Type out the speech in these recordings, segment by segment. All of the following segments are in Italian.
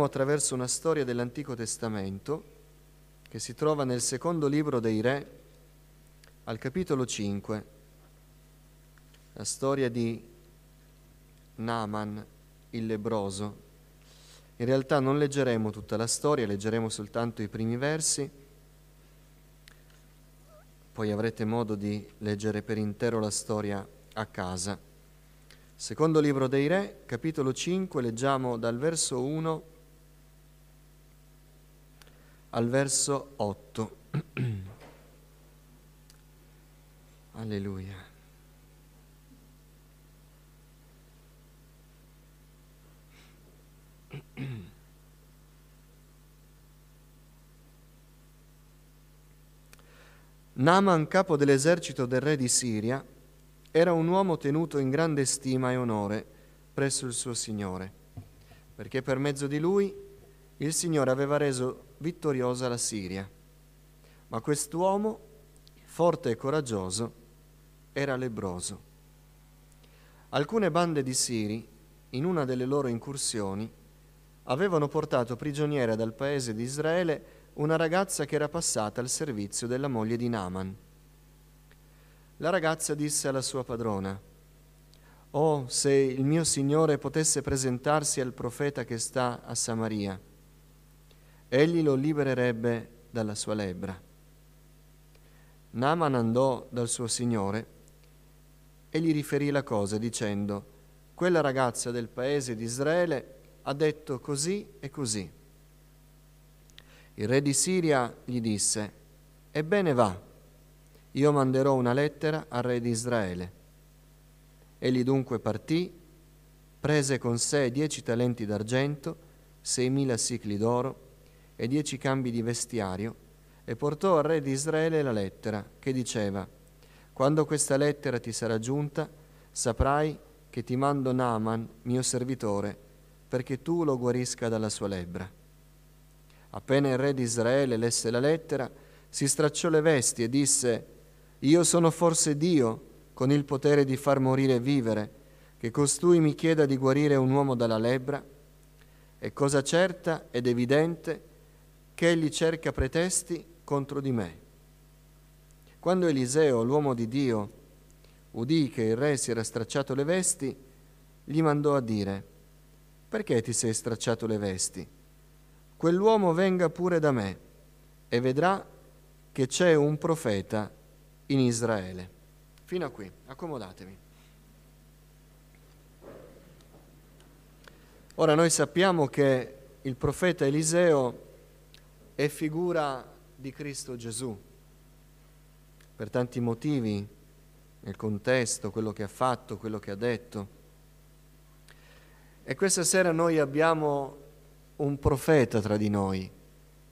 attraverso una storia dell'Antico Testamento che si trova nel secondo libro dei Re, al capitolo 5, la storia di Naaman il lebroso. In realtà non leggeremo tutta la storia, leggeremo soltanto i primi versi, poi avrete modo di leggere per intero la storia a casa. Secondo libro dei Re, capitolo 5, leggiamo dal verso 1 al verso 8. Alleluia. Naaman, capo dell'esercito del re di Siria, era un uomo tenuto in grande stima e onore presso il suo Signore, perché per mezzo di lui il Signore aveva reso vittoriosa la Siria. Ma quest'uomo, forte e coraggioso, era lebroso. Alcune bande di Siri, in una delle loro incursioni, avevano portato prigioniera dal paese di Israele una ragazza che era passata al servizio della moglie di Naaman. La ragazza disse alla sua padrona, Oh, se il mio Signore potesse presentarsi al profeta che sta a Samaria, egli lo libererebbe dalla sua lebbra. Naaman andò dal suo Signore e gli riferì la cosa dicendo, quella ragazza del paese di Israele ha detto così e così. Il re di Siria gli disse, Ebbene va, io manderò una lettera al re di Israele. Egli dunque partì, prese con sé dieci talenti d'argento, seimila sicli d'oro e dieci cambi di vestiario, e portò al re di Israele la lettera, che diceva, Quando questa lettera ti sarà giunta, saprai che ti mando Naaman, mio servitore, perché tu lo guarisca dalla sua lebbra. Appena il re di Israele lesse la lettera, si stracciò le vesti e disse, Io sono forse Dio, con il potere di far morire e vivere, che costui mi chieda di guarire un uomo dalla lebbra? È cosa certa ed evidente che egli cerca pretesti contro di me. Quando Eliseo, l'uomo di Dio, udì che il re si era stracciato le vesti, gli mandò a dire, perché ti sei stracciato le vesti? Quell'uomo venga pure da me e vedrà che c'è un profeta in Israele. Fino a qui, accomodatevi. Ora noi sappiamo che il profeta Eliseo è figura di Cristo Gesù, per tanti motivi, nel contesto, quello che ha fatto, quello che ha detto. E questa sera noi abbiamo un profeta tra di noi,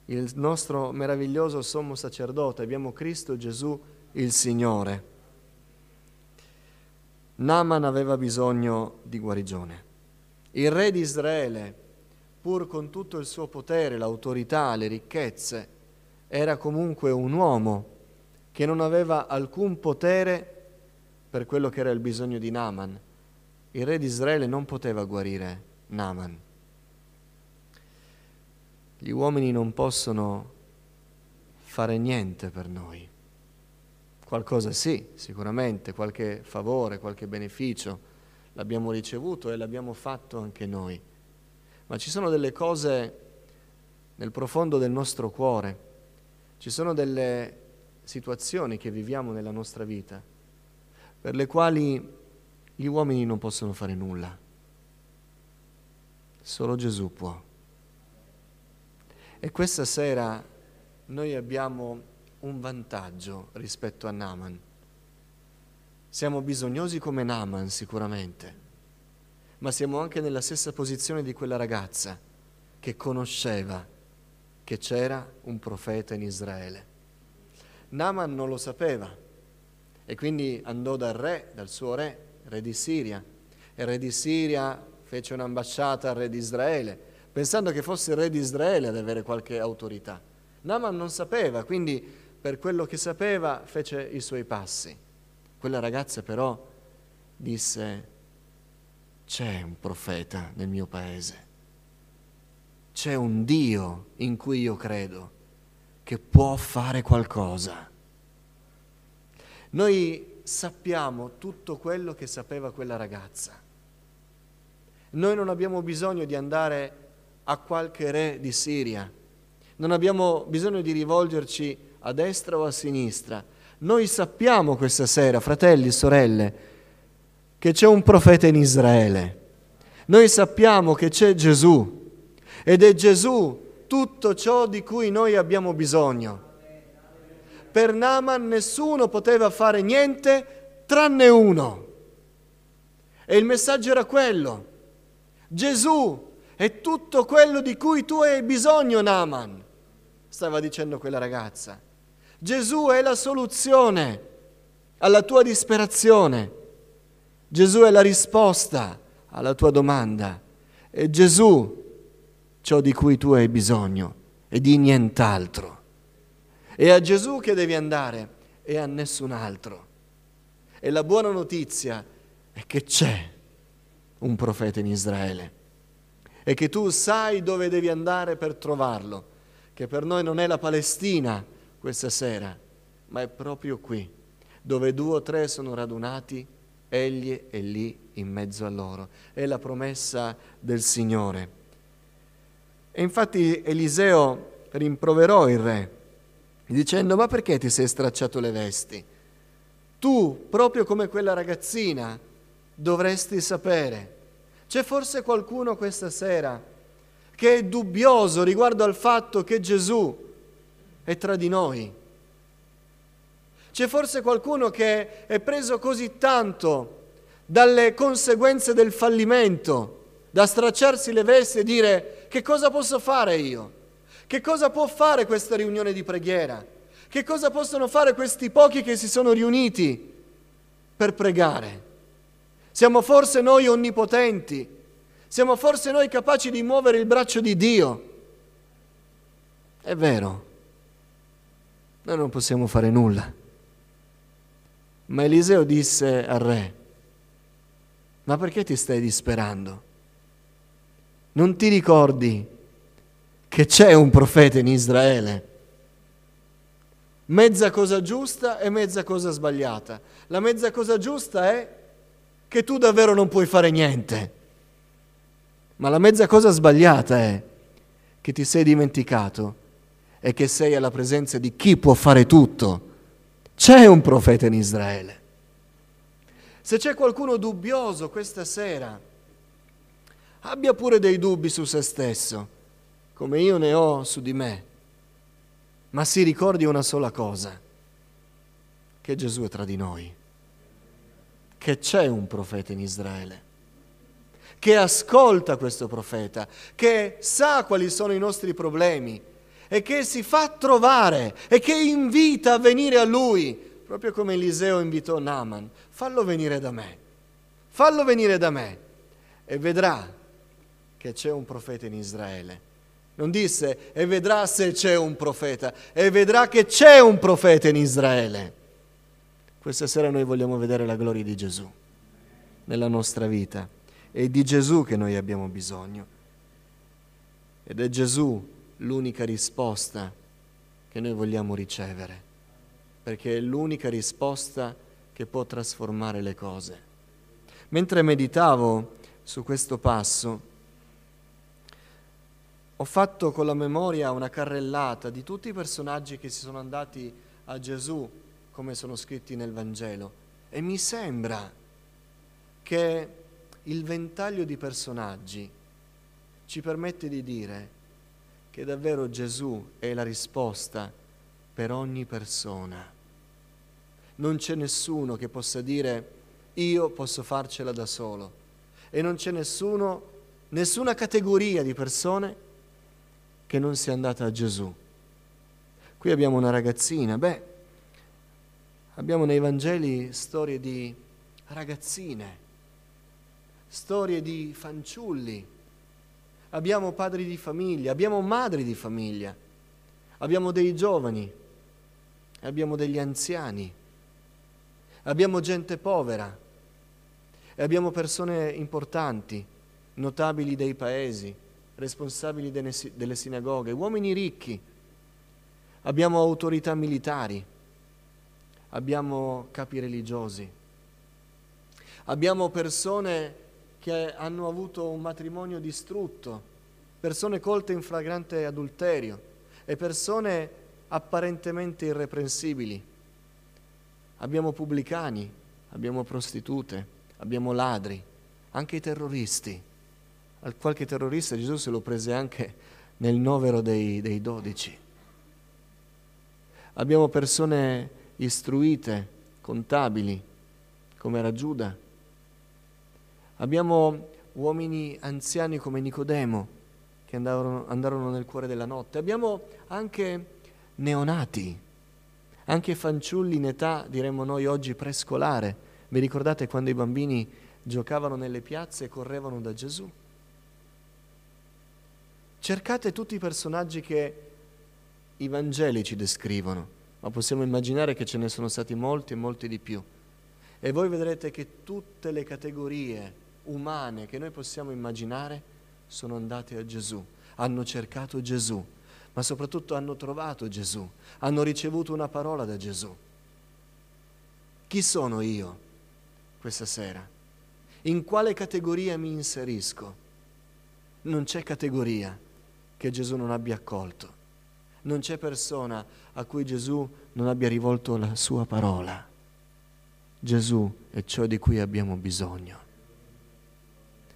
il nostro meraviglioso sommo sacerdote, abbiamo Cristo Gesù il Signore. Naaman aveva bisogno di guarigione. Il re di Israele, pur con tutto il suo potere, l'autorità, le ricchezze, era comunque un uomo che non aveva alcun potere per quello che era il bisogno di Naaman il re di Israele non poteva guarire Naaman. Gli uomini non possono fare niente per noi. Qualcosa sì, sicuramente, qualche favore, qualche beneficio l'abbiamo ricevuto e l'abbiamo fatto anche noi. Ma ci sono delle cose nel profondo del nostro cuore, ci sono delle situazioni che viviamo nella nostra vita, per le quali gli uomini non possono fare nulla. Solo Gesù può. E questa sera noi abbiamo un vantaggio rispetto a Naaman. Siamo bisognosi come Naaman sicuramente, ma siamo anche nella stessa posizione di quella ragazza che conosceva che c'era un profeta in Israele. Naaman non lo sapeva e quindi andò dal re, dal suo re, re di Siria. Il re di Siria fece un'ambasciata al re di Israele, pensando che fosse il re di Israele ad avere qualche autorità. Naaman non sapeva, quindi per quello che sapeva fece i suoi passi. Quella ragazza però disse, c'è un profeta nel mio paese. c'è un Dio in cui io credo che può fare qualcosa. Noi sappiamo tutto quello che sapeva quella ragazza. Noi non abbiamo bisogno di andare a qualche re di Siria, non abbiamo bisogno di rivolgerci a destra o a sinistra. Noi sappiamo questa sera, fratelli e sorelle, che c'è un profeta in Israele. Noi sappiamo che c'è Gesù ed è Gesù tutto ciò di cui noi abbiamo bisogno. Per Naaman nessuno poteva fare niente tranne uno. E il messaggio era quello. Gesù è tutto quello di cui tu hai bisogno, Naaman, stava dicendo quella ragazza. Gesù è la soluzione alla tua disperazione. Gesù è la risposta alla tua domanda. E Gesù ciò di cui tu hai bisogno e di nient'altro. È a Gesù che devi andare e a nessun altro. E la buona notizia è che c'è un profeta in Israele e che tu sai dove devi andare per trovarlo, che per noi non è la Palestina questa sera, ma è proprio qui, dove due o tre sono radunati, egli è lì in mezzo a loro. È la promessa del Signore. E infatti Eliseo rimproverò il re dicendo ma perché ti sei stracciato le vesti? Tu, proprio come quella ragazzina, dovresti sapere. C'è forse qualcuno questa sera che è dubbioso riguardo al fatto che Gesù è tra di noi. C'è forse qualcuno che è preso così tanto dalle conseguenze del fallimento da stracciarsi le vesti e dire che cosa posso fare io? Che cosa può fare questa riunione di preghiera? Che cosa possono fare questi pochi che si sono riuniti per pregare? Siamo forse noi onnipotenti? Siamo forse noi capaci di muovere il braccio di Dio? È vero, noi non possiamo fare nulla. Ma Eliseo disse al re, ma perché ti stai disperando? Non ti ricordi che c'è un profeta in Israele? Mezza cosa giusta e mezza cosa sbagliata. La mezza cosa giusta è che tu davvero non puoi fare niente. Ma la mezza cosa sbagliata è che ti sei dimenticato e che sei alla presenza di chi può fare tutto. C'è un profeta in Israele. Se c'è qualcuno dubbioso questa sera, abbia pure dei dubbi su se stesso, come io ne ho su di me, ma si ricordi una sola cosa, che Gesù è tra di noi, che c'è un profeta in Israele, che ascolta questo profeta, che sa quali sono i nostri problemi e che si fa trovare e che invita a venire a lui, proprio come Eliseo invitò Naaman, fallo venire da me, fallo venire da me e vedrà che c'è un profeta in Israele. Non disse e vedrà se c'è un profeta, e vedrà che c'è un profeta in Israele. Questa sera noi vogliamo vedere la gloria di Gesù nella nostra vita. È di Gesù che noi abbiamo bisogno. Ed è Gesù l'unica risposta che noi vogliamo ricevere, perché è l'unica risposta che può trasformare le cose. Mentre meditavo su questo passo, ho fatto con la memoria una carrellata di tutti i personaggi che si sono andati a Gesù come sono scritti nel Vangelo e mi sembra che il ventaglio di personaggi ci permette di dire che davvero Gesù è la risposta per ogni persona. Non c'è nessuno che possa dire io posso farcela da solo e non c'è nessuno, nessuna categoria di persone che non sia andata a Gesù. Qui abbiamo una ragazzina, beh, abbiamo nei Vangeli storie di ragazzine, storie di fanciulli, abbiamo padri di famiglia, abbiamo madri di famiglia, abbiamo dei giovani, abbiamo degli anziani, abbiamo gente povera e abbiamo persone importanti, notabili dei paesi, responsabili delle sinagoghe, uomini ricchi, abbiamo autorità militari, abbiamo capi religiosi, abbiamo persone che hanno avuto un matrimonio distrutto, persone colte in flagrante adulterio e persone apparentemente irreprensibili. Abbiamo pubblicani, abbiamo prostitute, abbiamo ladri, anche i terroristi. Al qualche terrorista Gesù se lo prese anche nel novero dei dodici. Abbiamo persone istruite, contabili, come era Giuda. Abbiamo uomini anziani come Nicodemo, che andarono, andarono nel cuore della notte. Abbiamo anche neonati, anche fanciulli in età, diremmo noi oggi, prescolare. Vi ricordate quando i bambini giocavano nelle piazze e correvano da Gesù? Cercate tutti i personaggi che i Vangeli ci descrivono, ma possiamo immaginare che ce ne sono stati molti e molti di più. E voi vedrete che tutte le categorie umane che noi possiamo immaginare sono andate a Gesù, hanno cercato Gesù ma soprattutto hanno trovato Gesù, hanno ricevuto una parola da Gesù. Chi sono io questa sera? In quale categoria mi inserisco? Non c'è categoria che Gesù non abbia accolto, non c'è persona a cui Gesù non abbia rivolto la sua parola. Gesù è ciò di cui abbiamo bisogno.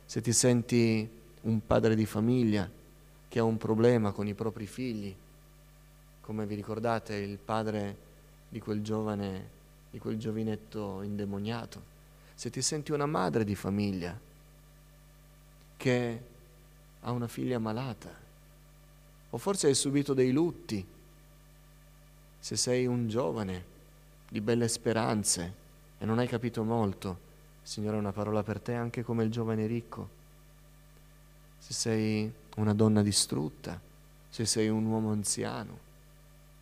Se ti senti un padre di famiglia, che ha un problema con i propri figli, come vi ricordate il padre di quel giovane, di quel giovinetto indemoniato, se ti senti una madre di famiglia che ha una figlia malata, o forse hai subito dei lutti, se sei un giovane di belle speranze e non hai capito molto, Signore una parola per te anche come il giovane ricco. Se sei una donna distrutta, se sei un uomo anziano,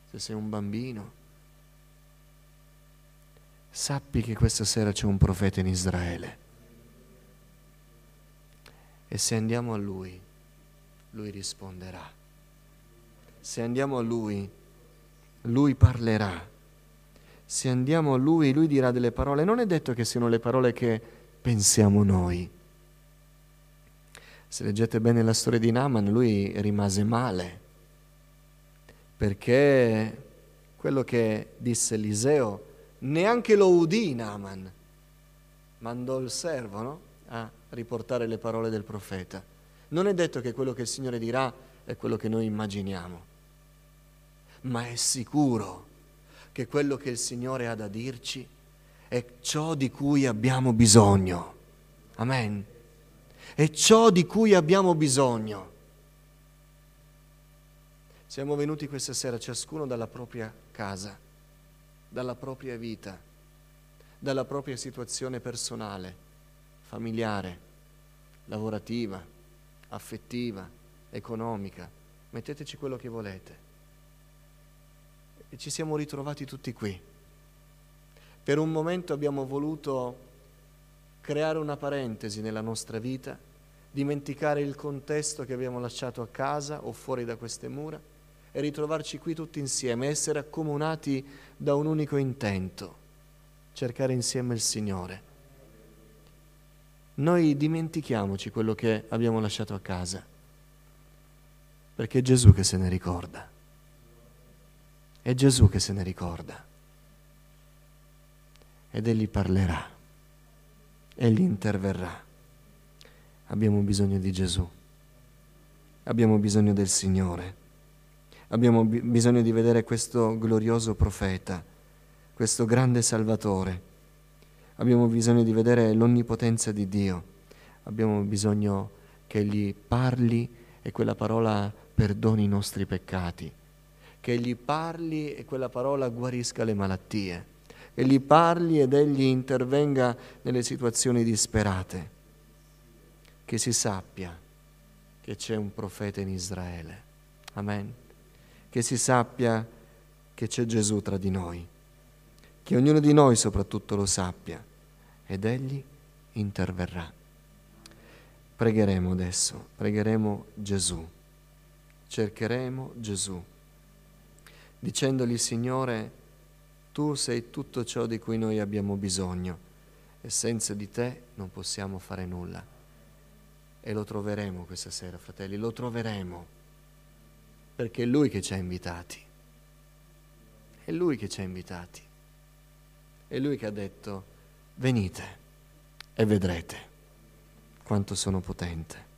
se sei un bambino. Sappi che questa sera c'è un profeta in Israele. E se andiamo a lui, lui risponderà. Se andiamo a lui, lui parlerà. Se andiamo a lui, lui dirà delle parole. Non è detto che siano le parole che pensiamo noi se leggete bene la storia di Naaman, lui rimase male, perché quello che disse Eliseo neanche lo udì Naaman, mandò il servo no? a riportare le parole del profeta. Non è detto che quello che il Signore dirà è quello che noi immaginiamo, ma è sicuro che quello che il Signore ha da dirci è ciò di cui abbiamo bisogno. Amen è ciò di cui abbiamo bisogno. Siamo venuti questa sera ciascuno dalla propria casa, dalla propria vita, dalla propria situazione personale, familiare, lavorativa, affettiva, economica. Metteteci quello che volete. E ci siamo ritrovati tutti qui. Per un momento abbiamo voluto creare una parentesi nella nostra vita, dimenticare il contesto che abbiamo lasciato a casa o fuori da queste mura e ritrovarci qui tutti insieme, essere accomunati da un unico intento, cercare insieme il Signore. Noi dimentichiamoci quello che abbiamo lasciato a casa, perché è Gesù che se ne ricorda. È Gesù che se ne ricorda. Ed Egli parlerà. Egli interverrà. Abbiamo bisogno di Gesù, abbiamo bisogno del Signore, abbiamo bi- bisogno di vedere questo glorioso profeta, questo grande Salvatore, abbiamo bisogno di vedere l'onnipotenza di Dio, abbiamo bisogno che Egli parli e quella parola perdoni i nostri peccati, che Egli parli e quella parola guarisca le malattie e gli parli ed egli intervenga nelle situazioni disperate. Che si sappia che c'è un profeta in Israele. Amen. Che si sappia che c'è Gesù tra di noi. Che ognuno di noi soprattutto lo sappia ed egli interverrà. Pregheremo adesso, pregheremo Gesù, cercheremo Gesù, dicendogli Signore, tu sei tutto ciò di cui noi abbiamo bisogno e senza di te non possiamo fare nulla. E lo troveremo questa sera, fratelli, lo troveremo, perché è Lui che ci ha invitati. È Lui che ci ha invitati. È Lui che ha detto, venite e vedrete quanto sono potente.